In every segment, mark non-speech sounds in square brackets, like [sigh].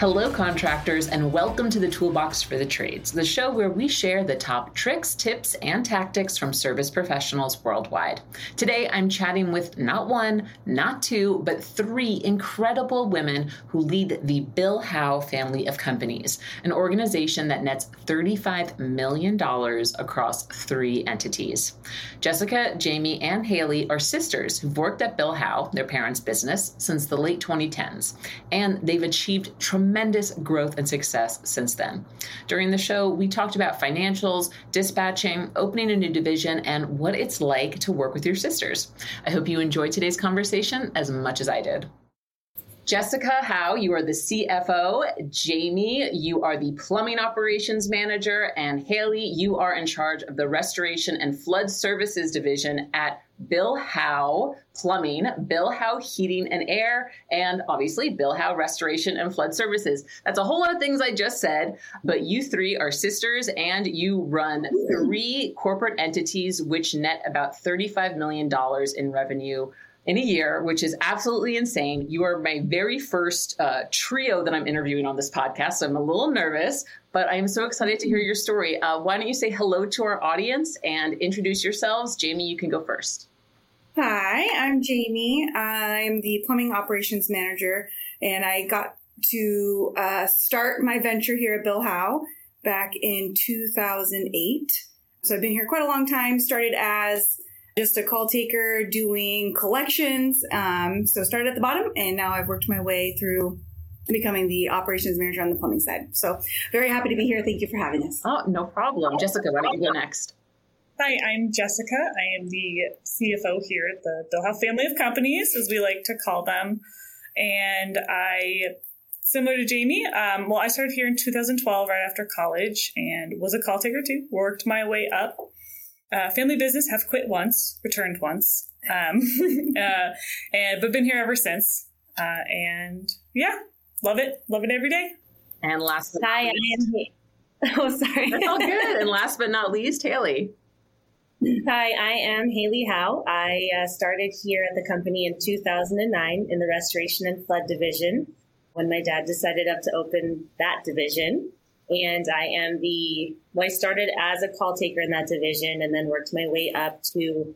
Hello, contractors, and welcome to the Toolbox for the Trades, the show where we share the top tricks, tips, and tactics from service professionals worldwide. Today, I'm chatting with not one, not two, but three incredible women who lead the Bill Howe family of companies, an organization that nets $35 million across three entities. Jessica, Jamie, and Haley are sisters who've worked at Bill Howe, their parents' business, since the late 2010s, and they've achieved tremendous tremendous growth and success since then. During the show, we talked about financials, dispatching, opening a new division, and what it's like to work with your sisters. I hope you enjoyed today's conversation as much as I did. Jessica Howe, you are the CFO. Jamie, you are the plumbing operations manager. And Haley, you are in charge of the restoration and flood services division at Bill Howe Plumbing, Bill Howe Heating and Air, and obviously Bill Howe Restoration and Flood Services. That's a whole lot of things I just said, but you three are sisters and you run three corporate entities which net about $35 million in revenue in a year, which is absolutely insane. You are my very first uh, trio that I'm interviewing on this podcast, so I'm a little nervous, but I am so excited to hear your story. Uh, why don't you say hello to our audience and introduce yourselves? Jamie, you can go first. Hi, I'm Jamie. I'm the plumbing operations manager, and I got to uh, start my venture here at Bill Howe back in 2008. So I've been here quite a long time. Started as just a call taker doing collections. Um, so started at the bottom, and now I've worked my way through becoming the operations manager on the plumbing side. So very happy to be here. Thank you for having us. Oh, no problem. Jessica, why don't you go next? Hi, I'm Jessica. I am the CFO here at the Bill Howe family of companies, as we like to call them. And I, similar to Jamie, um, well, I started here in 2012, right after college, and was a call taker too. Worked my way up. Uh, family business, have quit once, returned once, um, [laughs] uh, and but been here ever since. Uh, and yeah, love it, love it every day. And last, but hi, I am. [laughs] Oh, sorry. That's all good. and last but not least, Haley. Hi, I am Haley Howe. I uh, started here at the company in 2009 in the restoration and flood division when my dad decided up to open that division. And I am the, well, I started as a call taker in that division and then worked my way up to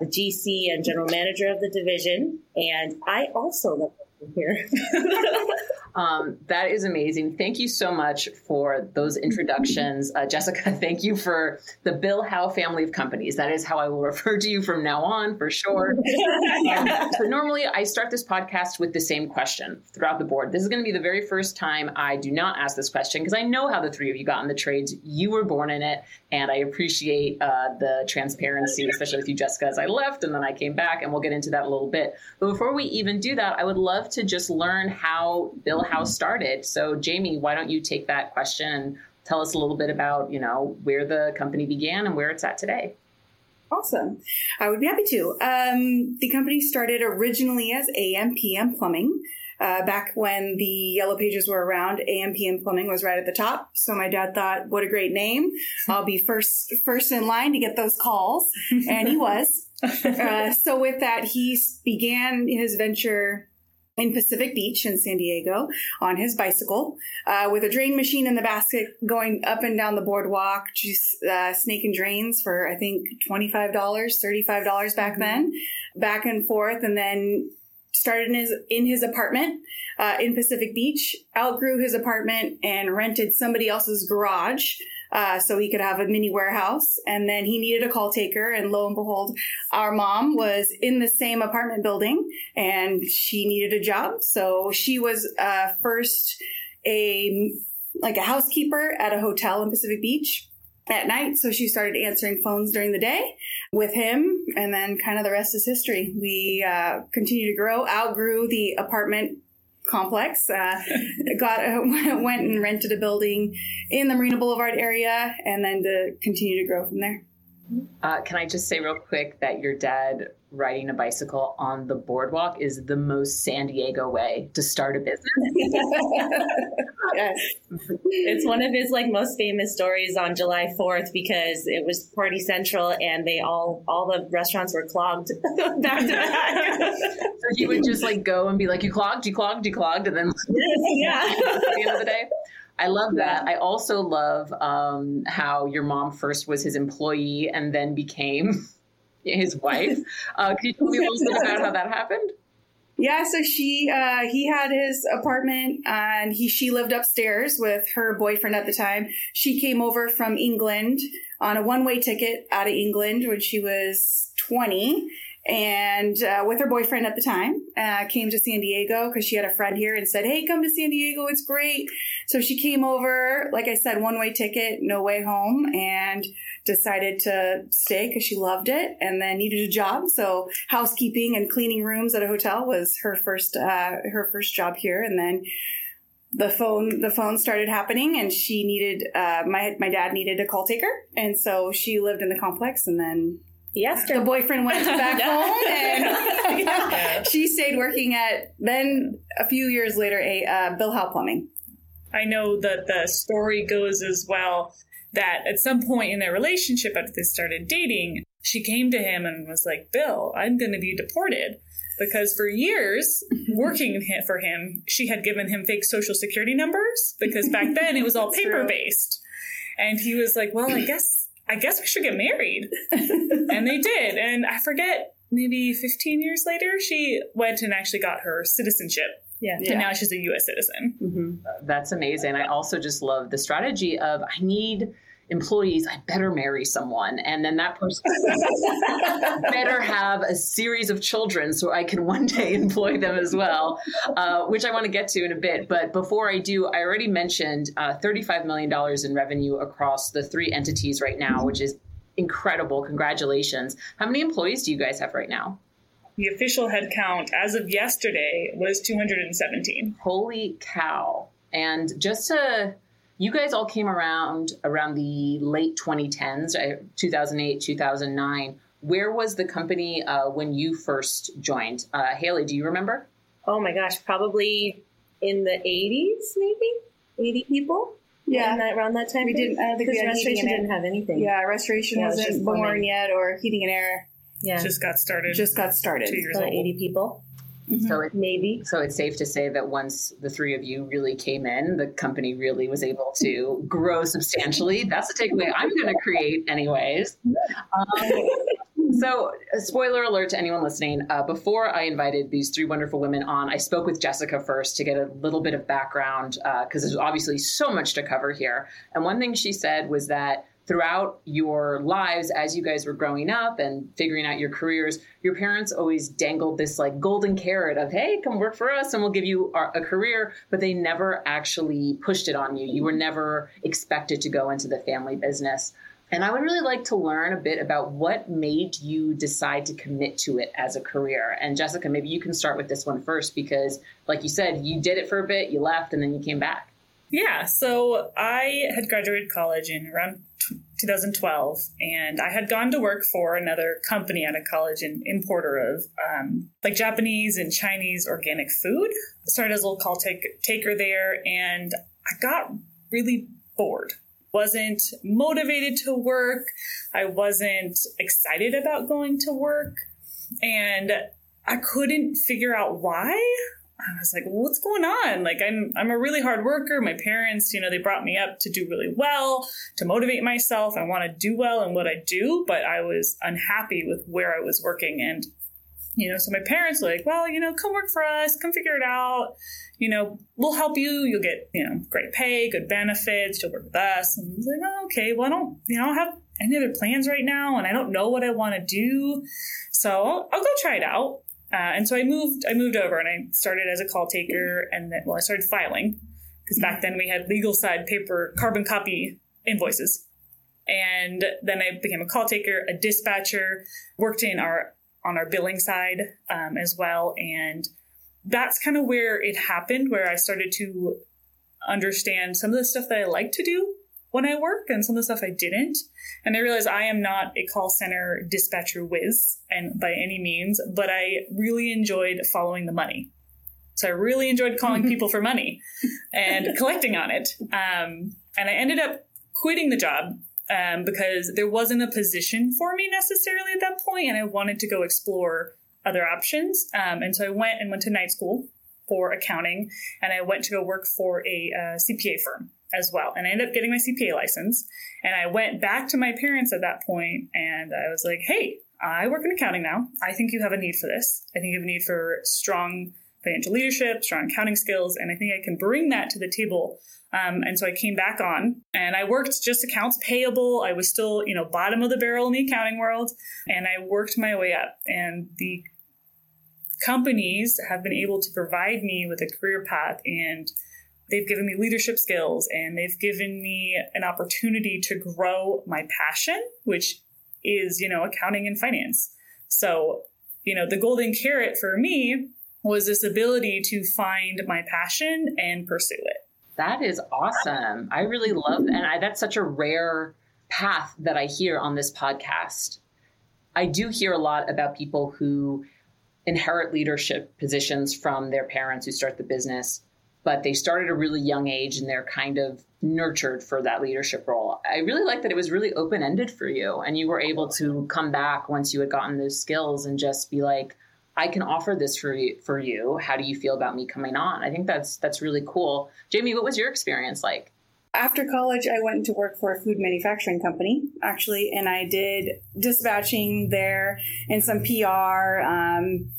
the GC and general manager of the division. And I also love working here. [laughs] Um, that is amazing. Thank you so much for those introductions. Uh, Jessica, [laughs] thank you for the Bill Howe family of companies. That is how I will [laughs] refer to you from now on, for sure. [laughs] um, so, normally I start this podcast with the same question throughout the board. This is going to be the very first time I do not ask this question because I know how the three of you got in the trades. You were born in it, and I appreciate uh, the transparency, especially with you, Jessica, as I left and then I came back, and we'll get into that a little bit. But before we even do that, I would love to just learn how Bill Howe's started. So, Jamie, why don't you take that question and tell us a little bit about, you know, where the company began and where it's at today? Awesome. I would be happy to. Um, the company started originally as AMPM Plumbing. Uh, back when the yellow pages were around, AMPM Plumbing was right at the top. So my dad thought, what a great name. I'll be first, first in line to get those calls. And he was. [laughs] Uh, so with that, he began his venture in Pacific Beach in San Diego on his bicycle uh, with a drain machine in the basket going up and down the boardwalk, just uh, snake and drains for, I think, $25, $35 back mm-hmm. then, back and forth. And then started in his, in his apartment uh, in Pacific Beach, outgrew his apartment and rented somebody else's garage uh, so he could have a mini warehouse. And then he needed a call taker. And lo and behold, our mom was in the same apartment building and she needed a job. So she was uh, first a like a housekeeper at a hotel in Pacific Beach at night. So she started answering phones during the day with him. And then kind of the rest is history. We uh, continued to grow, outgrew the apartment complex. Uh, [laughs] got [laughs] went and rented a building in the Morena Boulevard area, and then to continue to grow from there. Uh, can I just say real quick that your dad riding a bicycle on the boardwalk is the most San Diego way to start a business. [laughs] yes. It's one of his like most famous stories on July 4th because it was Party Central and they all all the restaurants were clogged [laughs] back to back. so he would just like go and be like, "You clogged, you clogged, you clogged," and then [laughs] yeah. [laughs] at the end of the day. I love that. Yeah. I also love um, how your mom first was his employee and then became his wife. Uh, can you tell me a little bit about how that happened? Yeah, so she uh, he had his apartment and he she lived upstairs with her boyfriend at the time. She came over from England on a one way ticket out of England when she was twenty, and uh, with her boyfriend at the time uh, came to san diego because she had a friend here and said hey come to san diego it's great so she came over like i said one way ticket no way home and decided to stay because she loved it and then needed a job. So housekeeping and cleaning rooms at a hotel was her first uh, her first job here. And then the phone the phone started happening and she needed uh, my my dad needed a call taker. And so she lived in the complex and then Yes, the boyfriend went [laughs] back home, and [laughs] [laughs] yeah, she stayed working at. Then a few years later, a uh, Bill Howe Plumbing. I know that the story goes as well that at some point in their relationship, after they started dating, she came to him and was like, "Bill, I'm going to be deported." Because for years, [laughs] working for him, she had given him fake social security numbers because back then it was all [laughs] paper based. And he was like, Well, I guess I guess we should get married. [laughs] and they did. And I forget, maybe 15 years later, she went and actually got her citizenship. Yeah. And now she's a U.S. citizen. Mm-hmm. That's amazing. I also just love the strategy of I need employees, I better marry someone. And then that person [laughs] better have a series of children so I can one day employ them as well, uh, which I want to get to in a bit. But before I do, I already mentioned uh, $35 million in revenue across the three entities right now, which is incredible. Congratulations. How many employees do you guys have right now? The official head count as of yesterday was 217. Holy cow. And just to you guys all came around around the late 2010s, 2008, 2009. Where was the company uh, when you first joined? Uh, Haley, do you remember? Oh my gosh, probably in the 80s, maybe 80 people. Yeah, that, around that time. We didn't. I don't think we had restoration didn't have anything. Yeah, restoration yeah, wasn't was born yet, or heating and air. Yeah, just got started. Just got started. Two years old. Eighty people. Mm-hmm. So it, maybe. So it's safe to say that once the three of you really came in, the company really was able to grow substantially. That's the takeaway I'm going to create, anyways. Um, [laughs] so, spoiler alert to anyone listening. Uh, before I invited these three wonderful women on, I spoke with Jessica first to get a little bit of background because uh, there's obviously so much to cover here. And one thing she said was that throughout your lives as you guys were growing up and figuring out your careers your parents always dangled this like golden carrot of hey come work for us and we'll give you a career but they never actually pushed it on you. You were never expected to go into the family business. And i would really like to learn a bit about what made you decide to commit to it as a career. And jessica maybe you can start with this one first because like you said you did it for a bit you left and then you came back yeah, so I had graduated college in around 2012, and I had gone to work for another company at a college, an importer of um, like Japanese and Chinese organic food. Started as a little call take- taker there, and I got really bored. Wasn't motivated to work. I wasn't excited about going to work, and I couldn't figure out why. I was like, well, what's going on? Like, I'm, I'm a really hard worker. My parents, you know, they brought me up to do really well, to motivate myself. I want to do well in what I do, but I was unhappy with where I was working. And, you know, so my parents were like, well, you know, come work for us, come figure it out. You know, we'll help you. You'll get, you know, great pay, good benefits. You'll work with us. And I was like, oh, okay, well, I don't, you know, I don't have any other plans right now and I don't know what I want to do. So I'll, I'll go try it out. Uh, and so I moved, I moved over and I started as a call taker and then, well, I started filing because back then we had legal side paper carbon copy invoices. And then I became a call taker, a dispatcher, worked in our, on our billing side um, as well. And that's kind of where it happened, where I started to understand some of the stuff that I like to do when I work and some of the stuff I didn't. And I realized I am not a call center dispatcher whiz and by any means, but I really enjoyed following the money. So I really enjoyed calling [laughs] people for money and collecting on it. Um, and I ended up quitting the job um, because there wasn't a position for me necessarily at that point, and I wanted to go explore other options. Um, and so I went and went to night school for accounting, and I went to go work for a uh, CPA firm as well. And I ended up getting my CPA license. And I went back to my parents at that point, and I was like, "Hey, I work in accounting now. I think you have a need for this. I think you have a need for strong financial leadership, strong accounting skills, and I think I can bring that to the table um, and so I came back on and I worked just accounts payable. I was still, you know, bottom of the barrel in the accounting world and I worked my way up. And the companies have been able to provide me with a career path and they've given me leadership skills and they've given me an opportunity to grow my passion, which is, you know, accounting and finance. So, you know, the golden carrot for me was this ability to find my passion and pursue it. That is awesome. I really love and I, that's such a rare path that I hear on this podcast. I do hear a lot about people who inherit leadership positions from their parents who start the business, but they start at a really young age and they're kind of nurtured for that leadership role. I really like that it was really open ended for you and you were able to come back once you had gotten those skills and just be like, I can offer this for you, for you. How do you feel about me coming on? I think that's that's really cool. Jamie, what was your experience like? After college, I went to work for a food manufacturing company, actually, and I did dispatching there and some PR. Um,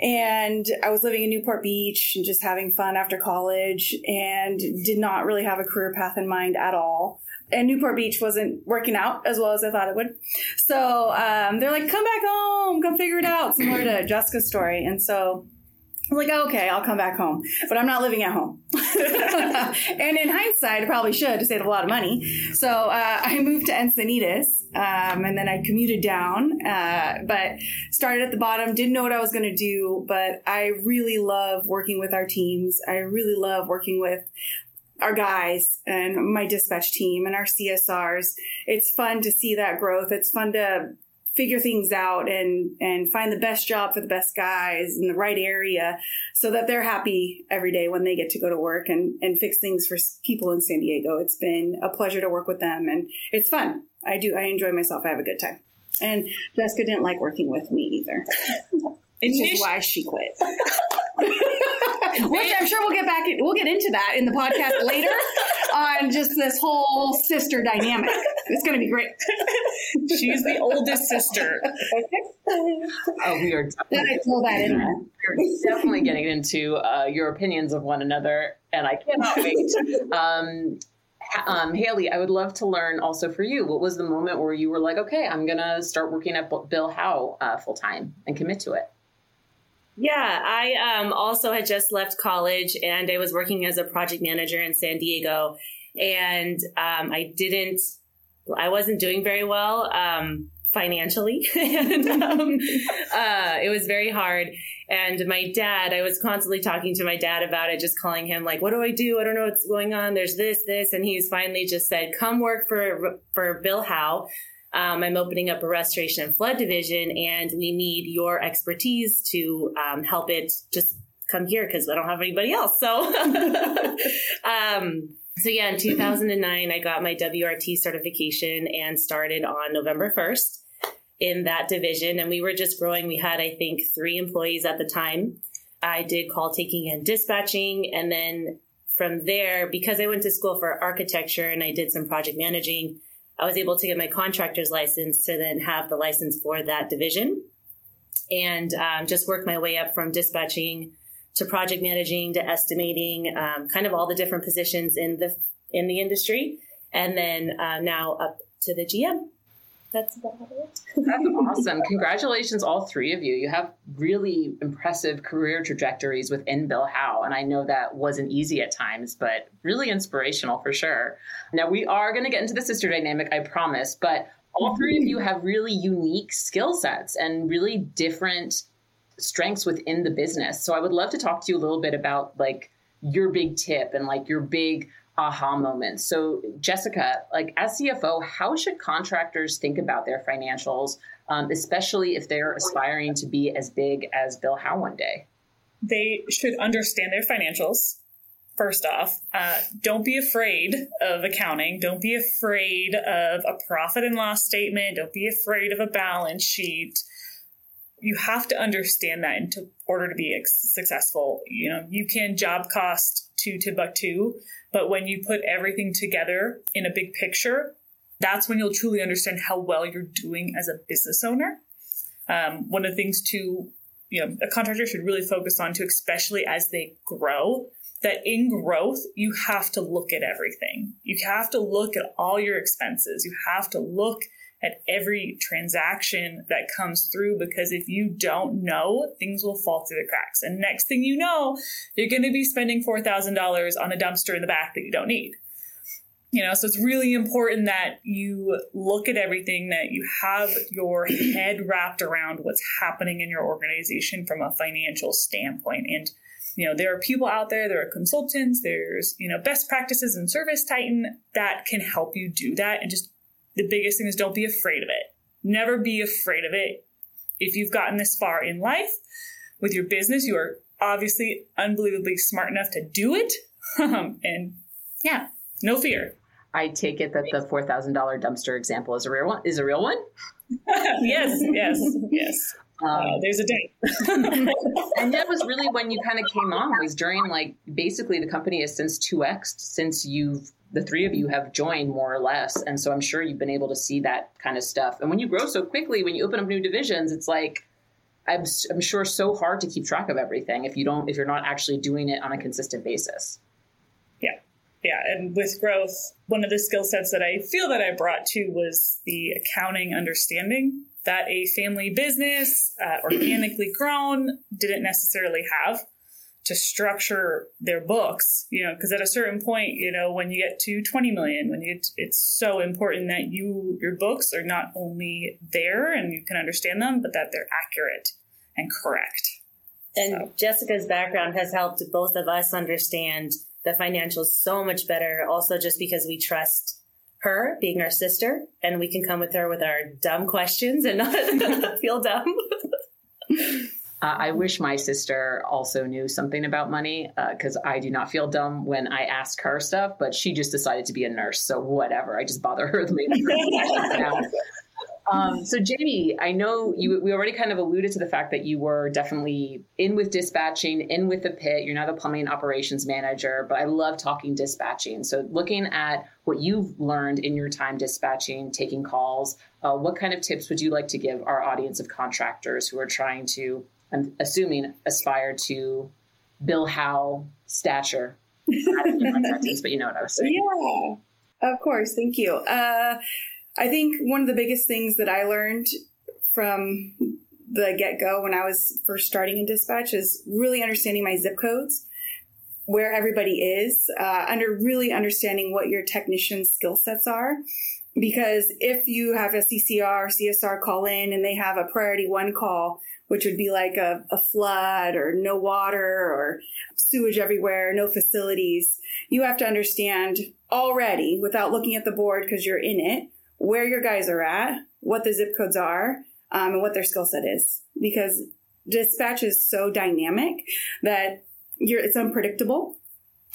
and I was living in Newport Beach and just having fun after college and did not really have a career path in mind at all and Newport Beach wasn't working out as well as I thought it would. So um, they're like, come back home, come figure it out, similar to Jessica's story. And so I'm like, okay, I'll come back home, but I'm not living at home. [laughs] and in hindsight, I probably should to save a lot of money. So uh, [laughs] I moved to Encinitas, um, and then I commuted down, uh, but started at the bottom. Didn't know what I was going to do, but I really love working with our teams. I really love working with our guys and my dispatch team and our CSRs. It's fun to see that growth. It's fun to figure things out and and find the best job for the best guys in the right area so that they're happy every day when they get to go to work and and fix things for people in San Diego. It's been a pleasure to work with them and it's fun. I do I enjoy myself. I have a good time. And Jessica didn't like working with me either. [laughs] Which is why she quit. [laughs] [laughs] Which I'm sure we'll get back. In, We'll get into that in the podcast later [laughs] on just this whole sister dynamic. It's going to be great. She's the oldest sister. oh, we are definitely, that in We're definitely getting into uh, your opinions of one another, and I cannot wait. Um, um, Haley, I would love to learn also for you. What was the moment where you were like, okay, I'm going to start working at Bill Howe uh, full time and commit to it? Yeah, I um, also had just left college and I was working as a project manager in San Diego. And um, I didn't, I wasn't doing very well um, financially. [laughs] and um, uh, it was very hard. And my dad, I was constantly talking to my dad about it, just calling him like, "What do I do? I don't know what's going on. There's this, this," and he's finally just said, "Come work for for Bill Howe." Um, I'm opening up a restoration and flood division, and we need your expertise to um, help it just come here because I don't have anybody else. So, [laughs] um, so yeah, in 2009, I got my WRT certification and started on November 1st in that division. And we were just growing. We had, I think, three employees at the time. I did call taking and dispatching. And then from there, because I went to school for architecture and I did some project managing, I was able to get my contractor's license to then have the license for that division and um, just work my way up from dispatching to project managing to estimating, um, kind of all the different positions in the in the industry, and then uh, now up to the GM that's about it. that's [laughs] awesome. Congratulations, all three of you. You have really impressive career trajectories within Bill Howe. And I know that wasn't easy at times, but really inspirational for sure. Now, we are going to get into the sister dynamic, I promise, but all three of you have really unique skill sets and really different strengths within the business. So I would love to talk to you a little bit about like your big tip and like your big aha moments. So, Jessica, like as CFO, how should contractors think about their financials, um, especially if they're aspiring to be as big as Bill Howe one day? They should understand their financials. First off, uh, don't be afraid of accounting. Don't be afraid of a profit and loss statement. Don't be afraid of a balance sheet you have to understand that in order to be successful. You know, you can job cost to Timbuktu, but when you put everything together in a big picture, that's when you'll truly understand how well you're doing as a business owner. Um, one of the things to, you know, a contractor should really focus on to, especially as they grow, that in growth, you have to look at everything. You have to look at all your expenses. You have to look at every transaction that comes through because if you don't know, things will fall through the cracks. And next thing you know, you're going to be spending $4,000 on a dumpster in the back that you don't need. You know, so it's really important that you look at everything, that you have your head wrapped around what's happening in your organization from a financial standpoint. And you know there are people out there there are consultants there's you know best practices and ServiceTitan that can help you do that and just the biggest thing is don't be afraid of it. Never be afraid of it. If you've gotten this far in life with your business, you are obviously unbelievably smart enough to do it. [laughs] and yeah, no fear. I take it that the four thousand dollar dumpster example is a real one. Is a real one. [laughs] yes, yes, yes. Um, uh, there's a date. [laughs] and that was really when you kind of came on. Was during like basically the company has since two x since you've the three of you have joined more or less. And so I'm sure you've been able to see that kind of stuff. And when you grow so quickly, when you open up new divisions, it's like, I'm, I'm sure so hard to keep track of everything if you don't, if you're not actually doing it on a consistent basis. Yeah. Yeah. And with growth, one of the skill sets that I feel that I brought to was the accounting understanding that a family business, uh, organically grown, didn't necessarily have to structure their books, you know, because at a certain point, you know, when you get to 20 million, when you, it's so important that you, your books are not only there and you can understand them, but that they're accurate and correct. And so. Jessica's background has helped both of us understand the financials so much better, also just because we trust her being our sister and we can come with her with our dumb questions and not [laughs] feel dumb. [laughs] Uh, I wish my sister also knew something about money because uh, I do not feel dumb when I ask her stuff, but she just decided to be a nurse. So, whatever. I just bother her now. [laughs] Um, so, Jamie, I know you. We already kind of alluded to the fact that you were definitely in with dispatching, in with the pit. You're now the plumbing operations manager, but I love talking dispatching. So, looking at what you've learned in your time dispatching, taking calls, uh, what kind of tips would you like to give our audience of contractors who are trying to I'm assuming aspire to Bill Howe stature. sentence, but you know what I was saying. Yeah, of course. Thank you. Uh, I think one of the biggest things that I learned from the get go when I was first starting in dispatch is really understanding my zip codes, where everybody is, uh, under really understanding what your technician's skill sets are. Because if you have a CCR, CSR call in and they have a priority one call, which would be like a, a flood or no water or sewage everywhere, no facilities. You have to understand already without looking at the board because you're in it, where your guys are at, what the zip codes are, um, and what their skill set is. Because dispatch is so dynamic that you're, it's unpredictable.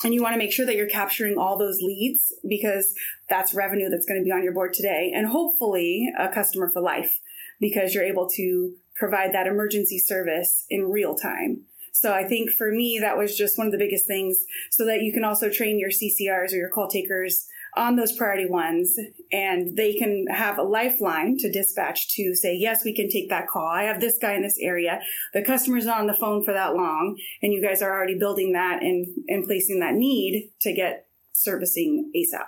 And you want to make sure that you're capturing all those leads because that's revenue that's going to be on your board today and hopefully a customer for life because you're able to provide that emergency service in real time. So I think for me, that was just one of the biggest things so that you can also train your CCRs or your call takers on those priority ones and they can have a lifeline to dispatch to say, yes, we can take that call. I have this guy in this area. The customer's not on the phone for that long and you guys are already building that and, and placing that need to get servicing ASAP.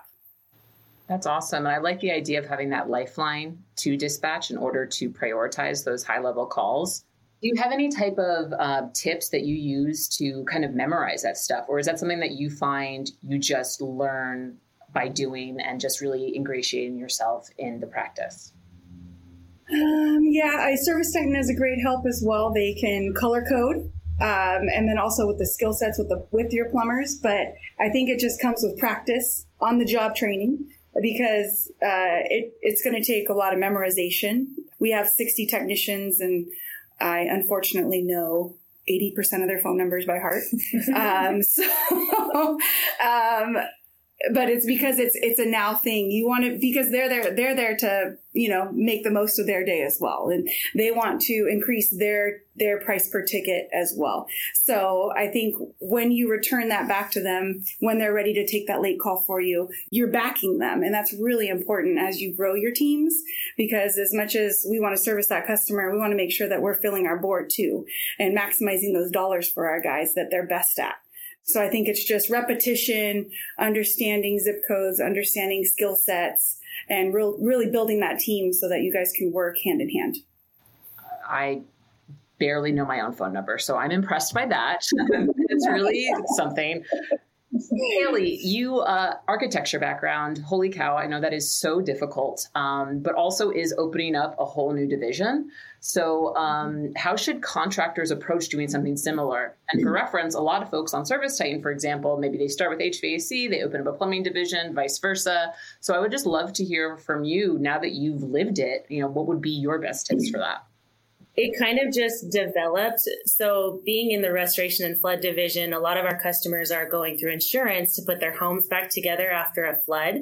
That's awesome. And I like the idea of having that lifeline to dispatch in order to prioritize those high level calls. Do you have any type of uh, tips that you use to kind of memorize that stuff? Or is that something that you find you just learn by doing and just really ingratiating yourself in the practice? Um, yeah, I Service ServiceTitan is a great help as well. They can color code um, and then also with the skill sets with the with your plumbers. But I think it just comes with practice on the job training because uh, it, it's going to take a lot of memorization. We have 60 technicians, and I unfortunately know 80% of their phone numbers by heart. [laughs] um, so, [laughs] um, but it's because it's it's a now thing. You want to because they're there they're there to you know make the most of their day as well, and they want to increase their their price per ticket as well. So I think when you return that back to them when they're ready to take that late call for you, you're backing them, and that's really important as you grow your teams because as much as we want to service that customer, we want to make sure that we're filling our board too and maximizing those dollars for our guys that they're best at. So I think it's just repetition, understanding zip codes, understanding skill sets, and real, really building that team so that you guys can work hand in hand. I barely know my own phone number, so I'm impressed by that. [laughs] it's really something. Haley, you uh, architecture background. Holy cow! I know that is so difficult, um, but also is opening up a whole new division. So, um, how should contractors approach doing something similar? And for reference, a lot of folks on ServiceTitan, for example, maybe they start with HVAC, they open up a plumbing division, vice versa. So, I would just love to hear from you now that you've lived it. You know, what would be your best tips for that? It kind of just developed. So being in the restoration and flood division, a lot of our customers are going through insurance to put their homes back together after a flood.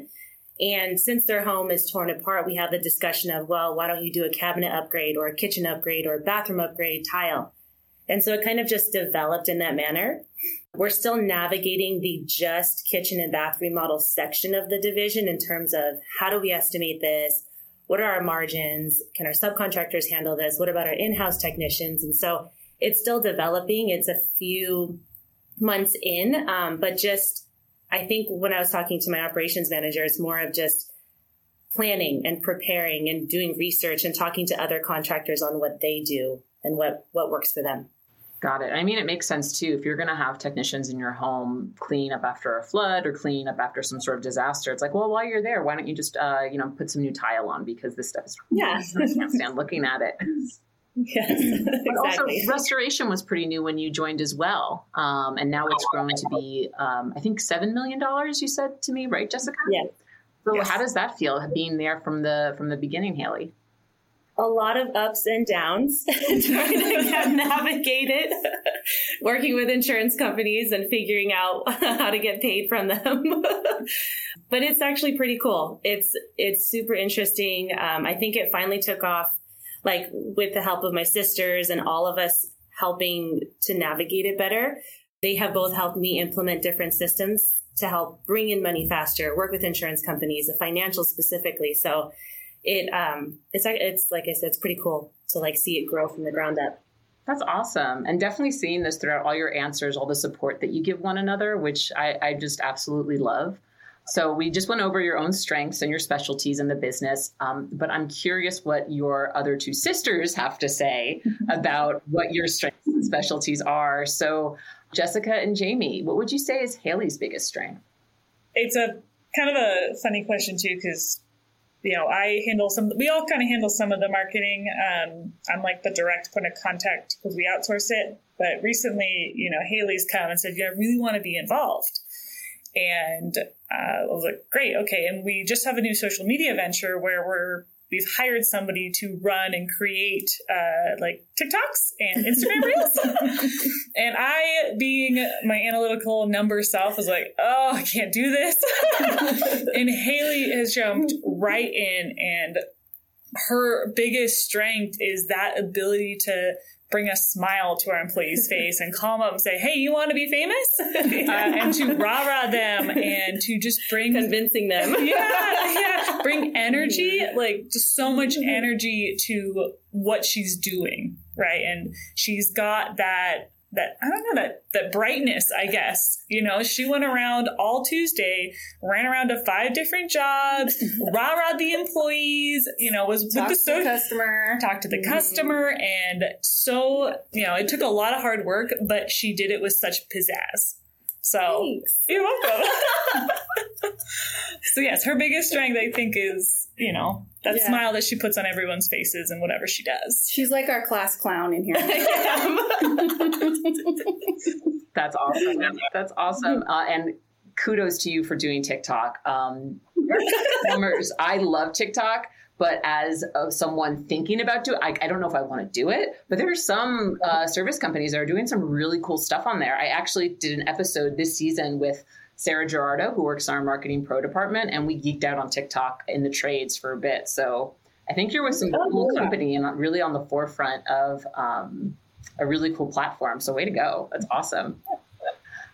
And since their home is torn apart, we have the discussion of, well, why don't you do a cabinet upgrade or a kitchen upgrade or a bathroom upgrade tile? And so it kind of just developed in that manner. We're still navigating the just kitchen and bath remodel section of the division in terms of how do we estimate this? What are our margins? Can our subcontractors handle this? What about our in-house technicians? And so it's still developing. It's a few months in, um, but just I think when I was talking to my operations manager, it's more of just planning and preparing and doing research and talking to other contractors on what they do and what what works for them. Got it. I mean, it makes sense too. If you're going to have technicians in your home clean up after a flood or clean up after some sort of disaster, it's like, well, while you're there, why don't you just, uh, you know, put some new tile on because this stuff is, [laughs] yeah. [laughs] I can't stand looking at it. Yes, exactly. [laughs] But also, restoration was pretty new when you joined as well, um, and now it's grown to be, um, I think, seven million dollars. You said to me, right, Jessica? Yeah. So, yes. how does that feel being there from the from the beginning, Haley? A lot of ups and downs [laughs] trying to [laughs] navigate it, working with insurance companies and figuring out [laughs] how to get paid from them. but it's actually pretty cool. It's it's super interesting. Um, I think it finally took off, like with the help of my sisters and all of us helping to navigate it better. They have both helped me implement different systems to help bring in money faster, work with insurance companies, the financial specifically. So it um it's it's like I said, it's pretty cool to like see it grow from the ground up. That's awesome. And definitely seeing this throughout all your answers, all the support that you give one another, which I, I just absolutely love. So we just went over your own strengths and your specialties in the business. Um, but I'm curious what your other two sisters have to say [laughs] about what your strengths and specialties are. So Jessica and Jamie, what would you say is Haley's biggest strength? It's a kind of a funny question too, because you know, I handle some, we all kind of handle some of the marketing. Um, I'm like the direct point of contact because we outsource it. But recently, you know, Haley's come and said, yeah, I really want to be involved. And uh, I was like, great, okay. And we just have a new social media venture where we're we've hired somebody to run and create uh, like TikToks and Instagram reels. [laughs] and I, being my analytical number self, was like, oh, I can't do this. [laughs] and Haley has jumped right in, and her biggest strength is that ability to bring a smile to our employees' face and call them up and say, "Hey, you want to be famous?" [laughs] uh, and to rah rah them and to just bring convincing them. [laughs] yeah, yeah, bring energy, like just so much [laughs] energy to what she's doing, right? And she's got that that I don't know that that brightness, I guess. You know, she went around all Tuesday, ran around to five different jobs, [laughs] rah rah the employees. You know, was Talk with to the customer. talked to the Mhm. customer, and so you know, it took a lot of hard work, but she did it with such pizzazz. So Thanks. you're welcome. [laughs] [laughs] so yes, her biggest strength I think is, you know, that Yeah. smile that she puts on everyone's faces and whatever she does. She's like our class clown in here. [laughs] [laughs] That's awesome. That's awesome. [laughs] Uh, and kudos to you for doing TikTok. Um, performers, I love TikTok, but as uh, someone thinking about doing, I, I don't know if I want to do it. But there are some uh, service companies that are doing some really cool stuff on there. I actually did an episode this season with Sarah Gerardo, who works in our marketing pro department, and we geeked out on TikTok in the trades for a bit. So I think you're with some Oh, cool yeah. company and really on the forefront of um, a really cool platform. So way to go. That's awesome.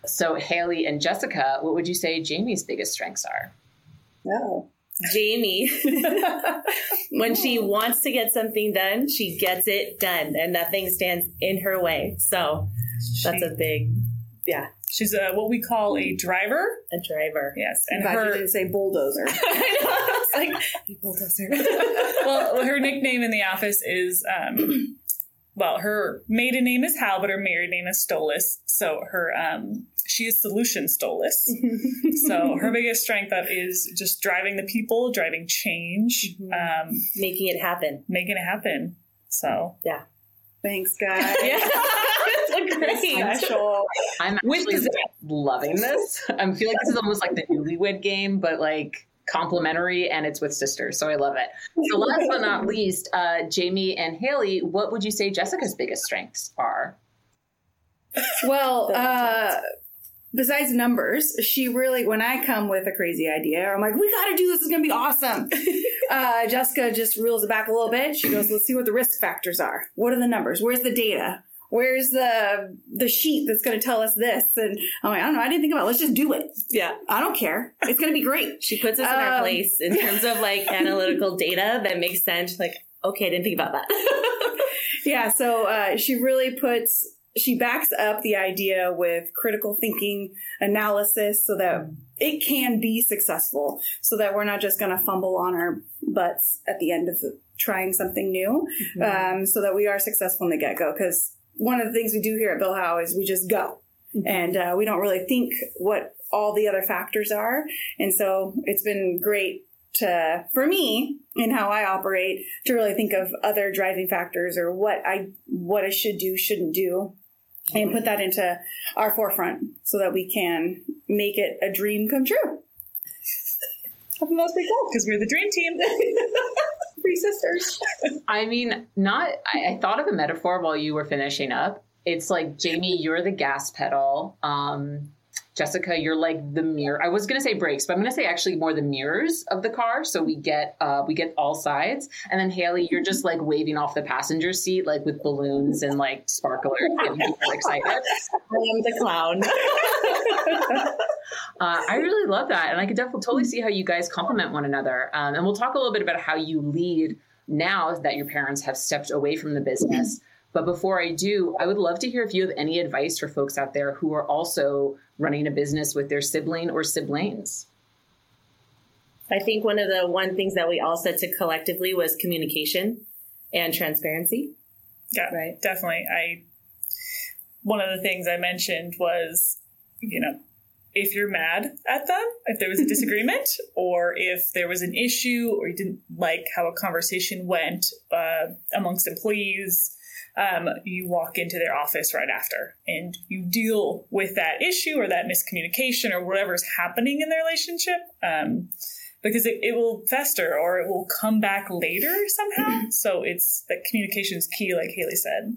So Haley and Jessica, what would you say Jamie's biggest strengths are? Oh. Jamie, [laughs] when she wants to get something done, she gets it done and nothing stands in her way. So that's a big, yeah, She's a, what we call a driver. a driver. Yes, I'm and glad you her didn't say bulldozer. [laughs] I know. It's like, [laughs] a bulldozer. [laughs] well, her nickname in the office is um, [clears throat] well, her maiden name is Howe, but her married name is Stolas. So her um, she is Solution Stolas. so her biggest strength up is just driving the people, driving change, Mhm. um, Making it happen. making it happen. So yeah, Thanks, guys. Yeah. It's great. Special. I'm With actually loving this. I feel like this is almost like the newlywed game, but like complimentary and it's with sisters. So I love it. So last but not [laughs] least, uh, Jamie and Haley, what would you say Jessica's biggest strengths are? Well, uh, besides numbers, she really, when I come with a crazy idea, I'm like, we got to do this. It's going to be awesome. [laughs] uh, Jessica just reels it back a little bit. She goes, let's see what the risk factors are. What are the numbers? Where's the data? Where's the the sheet that's going to tell us this? And I'm like, I don't know. I didn't think about it. Let's just do it. Yeah. I don't care. It's going to be great. She puts us in our Um, place in terms of like [laughs] analytical data that makes sense. Like, okay, I didn't think about that. [laughs] Yeah, so uh, she really puts she backs up the idea with critical thinking analysis so that it can be successful so that we're not just going to fumble on our butts at the end of trying something new um, so that we are successful in the get-go because one of the things we do here at bill howe is we just go and uh, we don't really think what all the other factors are and so it's been great to for me in how I operate to really think of other driving factors or what I what I should do, shouldn't do, and put that into our forefront so that we can make it a dream come true. I think that's pretty cool. because we're the dream team. [laughs] Three sisters. [laughs] I mean, not. I, I thought of a metaphor while you were finishing up. It's like Jamie, you're the gas pedal. Um, Jessica, you're like the mirror. I was gonna say brakes, but I'm gonna say actually more the mirrors of the car, so we get uh, we get all sides. And then Haley, you're just like waving off the passenger seat, like with balloons and like sparklers, getting people excited. I am the clown. [laughs] Uh, I really love that, and I could definitely totally see how you guys complement one another. Um, and we'll talk a little bit about how you lead now that your parents have stepped away from the business. But before I do, I would love to hear if you have any advice for folks out there who are also running a business with their sibling or siblings. I think one of the one things that we all said to collectively was communication and transparency. Yeah, Right. Definitely. I one of the things I mentioned was, you know, if you're mad at them, if there was a disagreement, [laughs] or if there was an issue, or you didn't like how a conversation went uh, amongst employees, um, you walk into their office right after and you deal with that issue or that miscommunication or whatever's happening in the relationship. Um, because it, it will fester or it will come back later somehow. [clears throat] so it's that communication is key, like Haley said.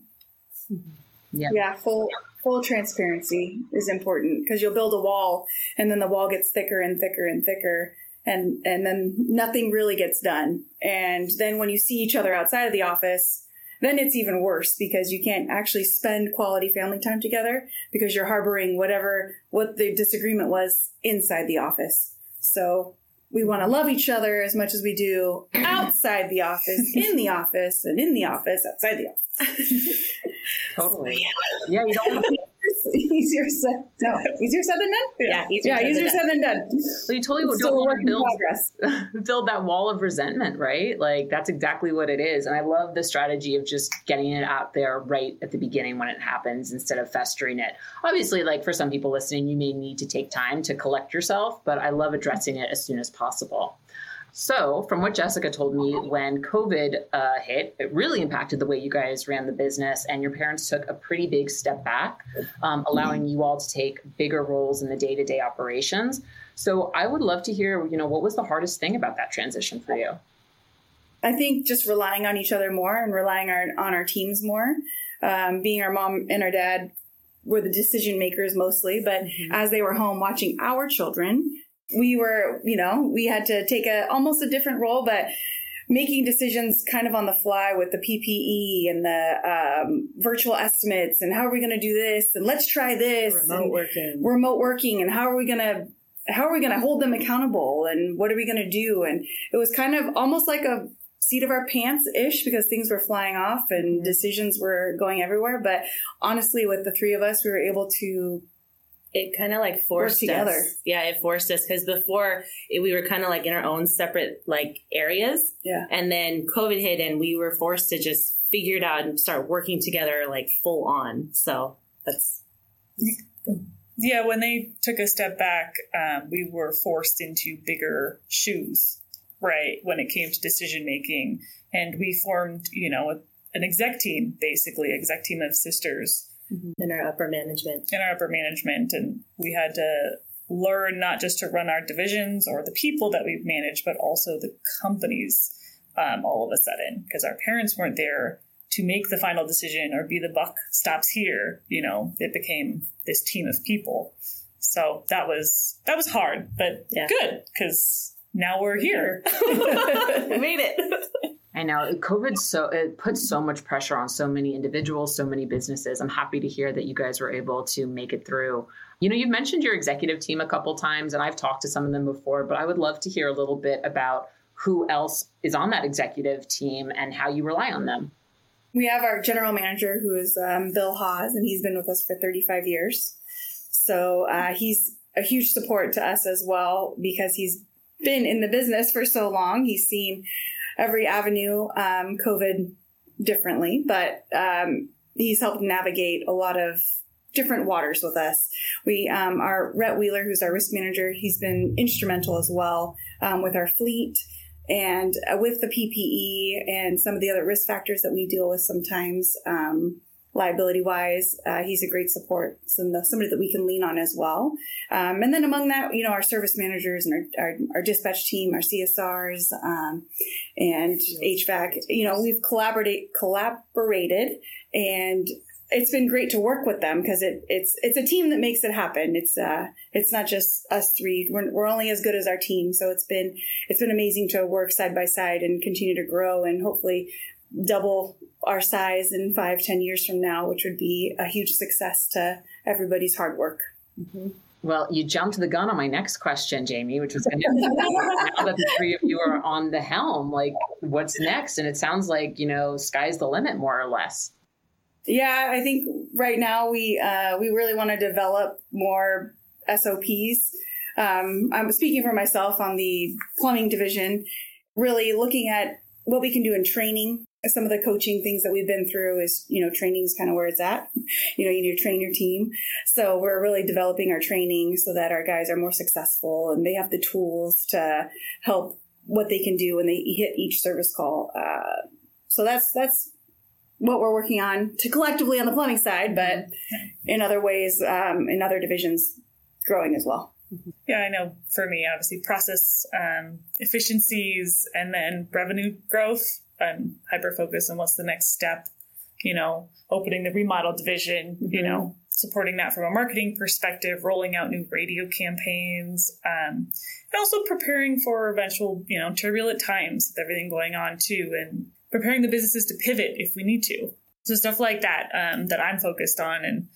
Yeah, full full transparency is important because you'll build a wall and then the wall gets thicker and thicker and thicker and and then nothing really gets done. And then when you see each other outside of the office, then it's even worse because you can't actually spend quality family time together because you're harboring whatever what the disagreement was inside the office. So we want to love each other as much as we do outside the office, [laughs] in the office, and in the office, outside the office. [laughs] Totally. Yeah, you don't want to [laughs] easier said no easier said than done. Yeah, easier yeah, said easier than said than done. Well, you totally don't want work to in build progress. [laughs] build that wall of resentment, right? Like that's exactly what it is. And I love the strategy of just getting it out there right at the beginning when it happens instead of festering it. Obviously, like for some people listening, you may need to take time to collect yourself, but I love addressing it as soon as possible. So, from what Jessica told me, when COVID uh, hit, it really impacted the way you guys ran the business, and your parents took a pretty big step back, um, allowing you all to take bigger roles in the day to day operations. So, I would love to hear, you know, what was the hardest thing about that transition for you? I think just relying on each other more and relying our, on our teams more. Um, being our mom and our dad were the decision makers mostly, but as they were home watching our children, we were, you know, we had to take a almost a different role, but making decisions kind of on the fly with the PPE and the um, virtual estimates and how are we going to do this and let's try this Remote working. remote working and how are we going to how are we going to hold them accountable and what are we going to do and it was kind of almost like a seat of our pants ish because things were flying off and decisions were going everywhere but honestly with the three of us we were able to it kind of like forced together. us. Yeah, it forced us because before it, we were kind of like in our own separate like areas, yeah and then COVID hit, and we were forced to just figure it out and start working together like full on. So that's Yeah, when they took a step back, um, we were forced into bigger shoes, right? When it came to decision making, and we formed, you know, an exec team, basically exec team of sisters in our upper management. in our upper management, and we had to learn not just to run our divisions or the people that we've managed, but also the companies um, all of a sudden because our parents weren't there to make the final decision or be the buck stops here. You know, it became this team of people. So that was that was hard, but Yeah. good because now we're here. [laughs] we made it. [laughs] I know COVID so it puts so much pressure on so many individuals, so many businesses. I'm happy to hear that you guys were able to make it through. You know, you've mentioned your executive team a couple times, and I've talked to some of them before, but I would love to hear a little bit about who else is on that executive team and how you rely on them. we have our general manager who is um, bill Hawes and he's been with us for 35 years so uh, he's a huge support to us as well because he's been in the business for so long he's seen every avenue um, covid differently but um, he's helped navigate a lot of different waters with us. We um, our rhett wheeler who's our risk manager he's been instrumental as well um, with our fleet and uh, with the PPE and some of the other risk factors that we deal with sometimes, um, liability wise, uh, he's a great support, some, somebody that we can lean on as well. Um, and then among that, you know, our service managers and our, our, our dispatch team, our CSRs, um, and HVAC, you know, we've collaborated, collaborated and it's been great to work with them because it, it's it's a team that makes it happen. It's uh it's not just us three. We're, we're only as good as our team. So it's been it's been amazing to work side by side and continue to grow and hopefully double our size in five ten years from now, which would be a huge success to everybody's hard work. Well, you jumped the gun on my next question, Jamie, which was going to now that the three of you are on the helm, like what's next? And it sounds like, you know, sky's the limit more or less. Yeah, I think right now we uh, we really want to develop more SOPs. Um, I'm speaking for myself on the plumbing division, really looking at what we can do in training. Some of the coaching things that we've been through is, you know, training is kind of where it's at. [laughs] You know, you need to train your team. So we're really developing our training so that our guys are more successful and they have the tools to help what they can do when they hit each service call. Uh, so that's that's what we're working on to collectively on the plumbing side, but in other ways, um, in other divisions, growing as well. Yeah, I know for me, obviously, process um, efficiencies and then revenue growth. I'm hyper focused on what's the next step, you know, opening the remodel division, you know, supporting that from a marketing perspective, rolling out new radio campaigns, um, and also preparing for eventual, you know, turbulent times with everything going on too, and preparing the businesses to pivot if we need to. So stuff like that um, that I'm focused on and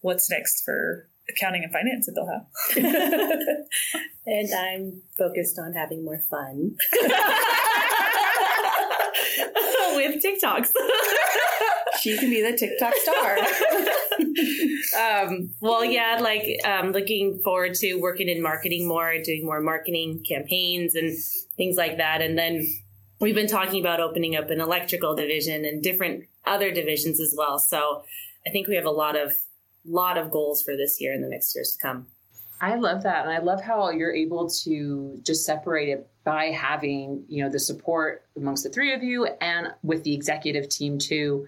what's next for accounting and finance at Bill Howe. [laughs] and I'm focused on having more fun [laughs] with TikToks. [laughs] she can be the TikTok star. [laughs] um, well, yeah, like um, looking forward to working in marketing more, doing more marketing campaigns and things like that. And then we've been talking about opening up an electrical division and different other divisions as well. So I think we have a lot of lot of goals for this year and the next years to come. I love that. And I love how you're able to just separate it by having, you know, the support amongst the three of you and with the executive team too.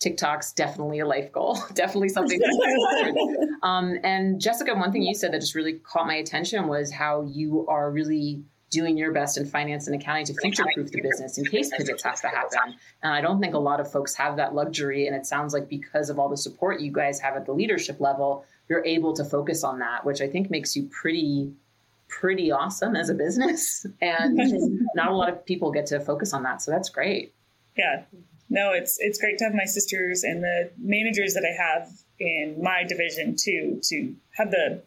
TikTok's definitely a life goal, [laughs] definitely something. [laughs] um, and Jessica, one thing you said that just really caught my attention was how you are really doing your best in finance and accounting to future proof the business in case pivots have to happen. And I don't think a lot of folks have that luxury. And it sounds like because of all the support you guys have at the leadership level, you're able to focus on that, which I think makes you pretty pretty awesome as a business. [laughs] And [laughs] not a lot of people get to focus on that. So that's great. Yeah. No, it's it's great to have my sisters and the managers that I have in my division too to have the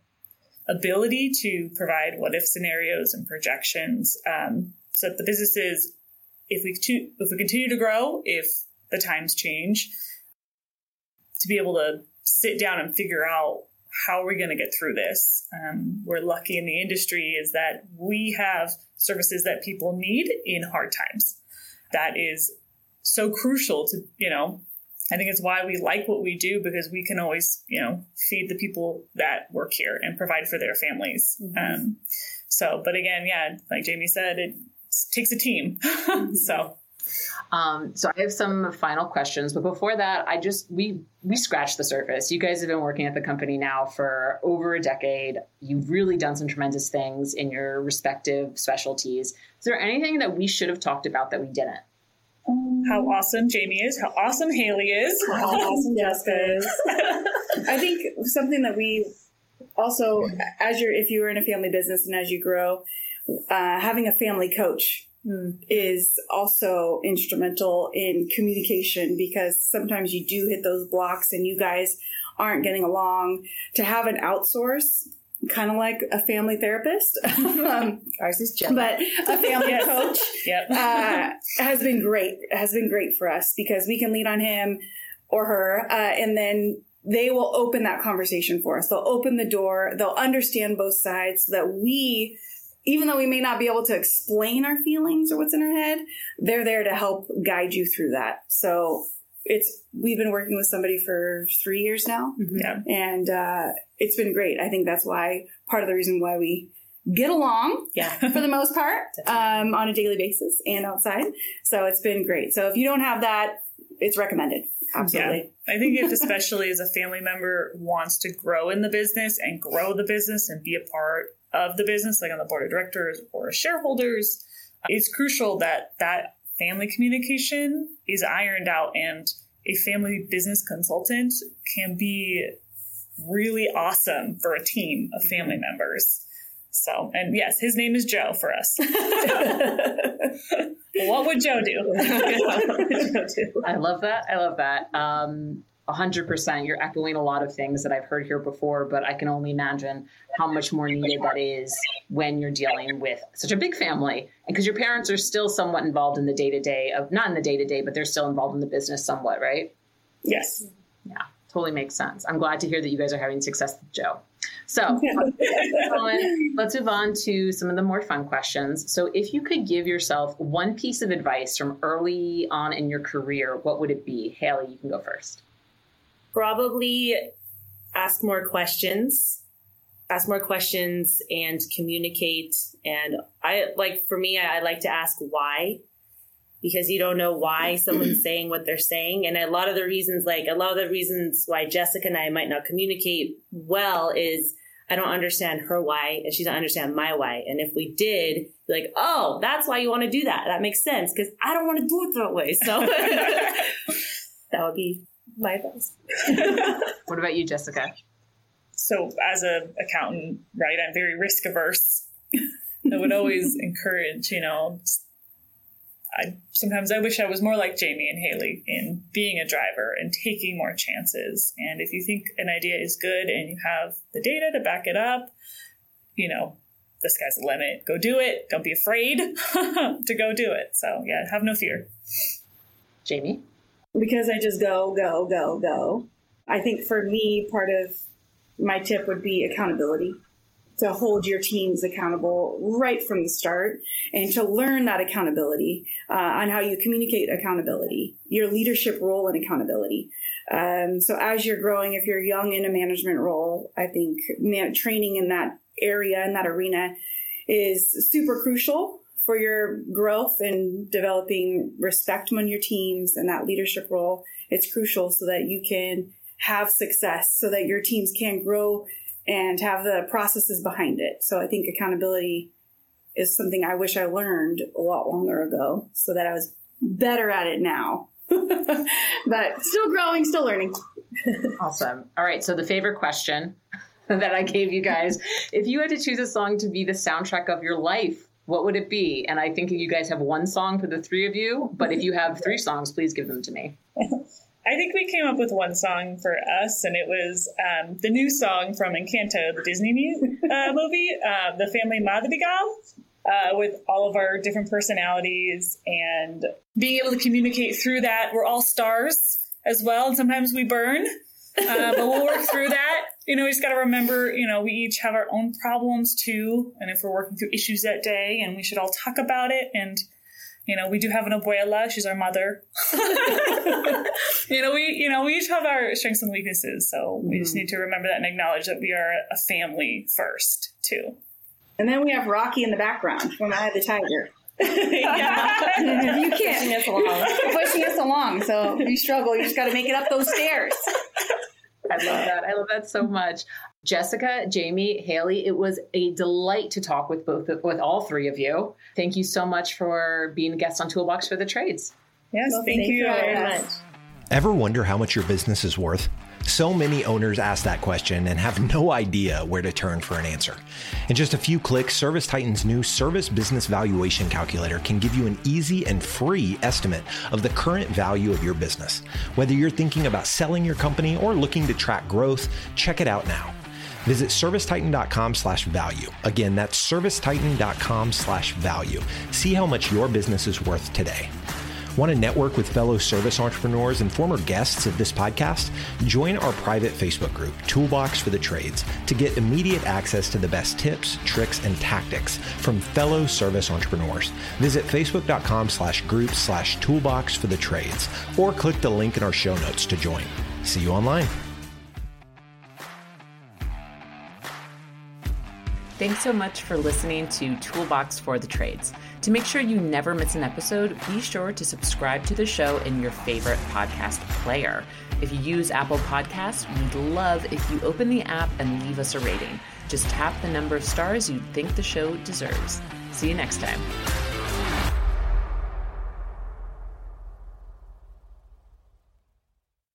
ability to provide what if scenarios and projections um, so that the businesses, if we to, if we continue to grow, if the times change, to be able to sit down and figure out how are we going to get through this. Um, we're lucky in the industry is that we have services that people need in hard times. That is so crucial to you know I think it's why we like what we do because we can always, you know, feed the people that work here and provide for their families. Mm-hmm. Um, so, but again, yeah, like Jamie said, it takes a team. Mm-hmm. [laughs] so. Um, so I have some final questions, but before that, I just we we scratched the surface. You guys have been working at the company now for over a decade. You've really done some tremendous things in your respective specialties. Is there anything that we should have talked about that we didn't? how awesome Jamie is, how awesome Haley is, how awesome [laughs] Jessica is. I think something that we also, as you're, if you are in a family business and as you grow, uh, having a family coach is also instrumental in communication because sometimes you do hit those blocks and you guys aren't getting along. To have an outsource kind of like a family therapist. [laughs] um, Ours is Jen. But a family coach [laughs] yep. uh, has been great, has been great for us because we can lean on him or her. Uh, and then they will open that conversation for us. They'll open the door. They'll understand both sides so that we, even though we may not be able to explain our feelings or what's in our head, they're there to help guide you through that. So it's we've been working with somebody for three years now, mm-hmm. yeah. and uh, it's been great. I think that's why part of the reason why we get along, yeah, [laughs] for the most part, um, on a daily basis and outside. So it's been great. So if you don't have that, it's recommended. Absolutely. Yeah. I think if especially as a family member wants to grow in the business and grow the business and be a part of the business, like on the board of directors or shareholders, it's crucial that that family communication is ironed out and a family business consultant can be really awesome for a team of family members. So, and yes, his name is Joe for us. [laughs] [laughs] [laughs] what would Joe do? I love that. I love that. Um, 100%. You're echoing a lot of things that I've heard here before, but I can only imagine how much more needed that is when you're dealing with such a big family. And because your parents are still somewhat involved in the day to day of, not in the day to day, but they're still involved in the business somewhat, right? Yes. Yeah, totally makes sense. I'm glad to hear that you guys are having success with Joe. So [laughs] let's move on to some of the more fun questions. So, if you could give yourself one piece of advice from early on in your career, what would it be? Haley, you can go first probably ask more questions ask more questions and communicate. And i like for me i, I like to ask why because you don't know why [clears throat] someone's saying what they're saying. And a lot of the reasons like a lot of the reasons why jessica and i might not communicate well is i don't understand her why and she doesn't understand my why. And if we did like oh that's why you want to do that. That makes sense because i don't want to do it that way. So [laughs] that would be my advice. [laughs] what about you, Jessica? So, as an accountant, right, I'm very risk averse. I would always [laughs] encourage, you know, I sometimes I wish I was more like Jamie and Haley in being a driver and taking more chances. And if you think an idea is good and you have the data to back it up, you know, the sky's the limit. Go do it. Don't be afraid [laughs] to go do it. So yeah, have no fear. Jamie? Because I just go, go, go, go. I think for me, part of my tip would be accountability to hold your teams accountable right from the start and to learn that accountability uh, on how you communicate accountability, your leadership role and accountability. Um, so as you're growing, if you're young in a management role, I think man- training in that area in that arena is super crucial for your growth and developing respect among your teams and that leadership role. It's crucial so that you can have success, so that your teams can grow and have the processes behind it. So I think accountability is something I wish I learned a lot longer ago so that I was better at it now. [laughs] but still growing, still learning. awesome. All right. So the favorite question [laughs] that I gave you guys if you had to choose a song to be the soundtrack of your life, what would it be? And I think you guys have one song for the three of you, but if you have three songs, please give them to me. [laughs] I think we came up with one song for us, and it was um, the new song from Encanto, the Disney [laughs] uh, movie, uh, The Family Madrigal, uh, with all of our different personalities and being able to communicate through that. We're all stars as well, and sometimes we burn, uh, but we'll work through that. You know, we just got to remember, you know, we each have our own problems too, and if we're working through issues that day, and we should all talk about it and you know, we do have an abuela. She's our mother. [laughs] you know, we you know we each have our strengths and weaknesses, so mm-hmm. we just mm-hmm. need to remember that and acknowledge that we are a family first too. And then we have Rocky in the background from Eye of the Tiger. yeah. [laughs] you can't pushing us along. pushing us along. So if you struggle, you just got to make it up those stairs. I love that. I love that so much. Jessica, Jamie, Haley, it was a delight to talk with both with all three of you. Thank you so much for being a guest on Toolbox for the Trades. Yes, well, thank, thank, you very much. Ever wonder how much your business is worth? So many owners ask that question and have no [laughs] idea where to turn for an answer. In just a few clicks, ServiceTitan's new Service Business Valuation Calculator can give you an easy and free estimate of the current value of your business. Whether you're thinking about selling your company or looking to track growth, check it out now. Visit servicetitan.com slash value. Again, that's servicetitan.com slash value. See how much your business is worth today. Want to network with fellow service entrepreneurs and former guests of this podcast? Join our private Facebook group, Toolbox for the Trades, to get immediate access to the best tips, tricks, and tactics from fellow service entrepreneurs. Visit facebook.com slash groups slash toolbox for the trades or click the link in our show notes to join. See you online. Thanks so much for listening to Toolbox for the Trades. To make sure you never miss an episode, be sure to subscribe to the show in your favorite podcast player. If you use Apple Podcasts, we'd love if you open the app and leave us a rating. Just tap the number of stars you think the show deserves. See you next time.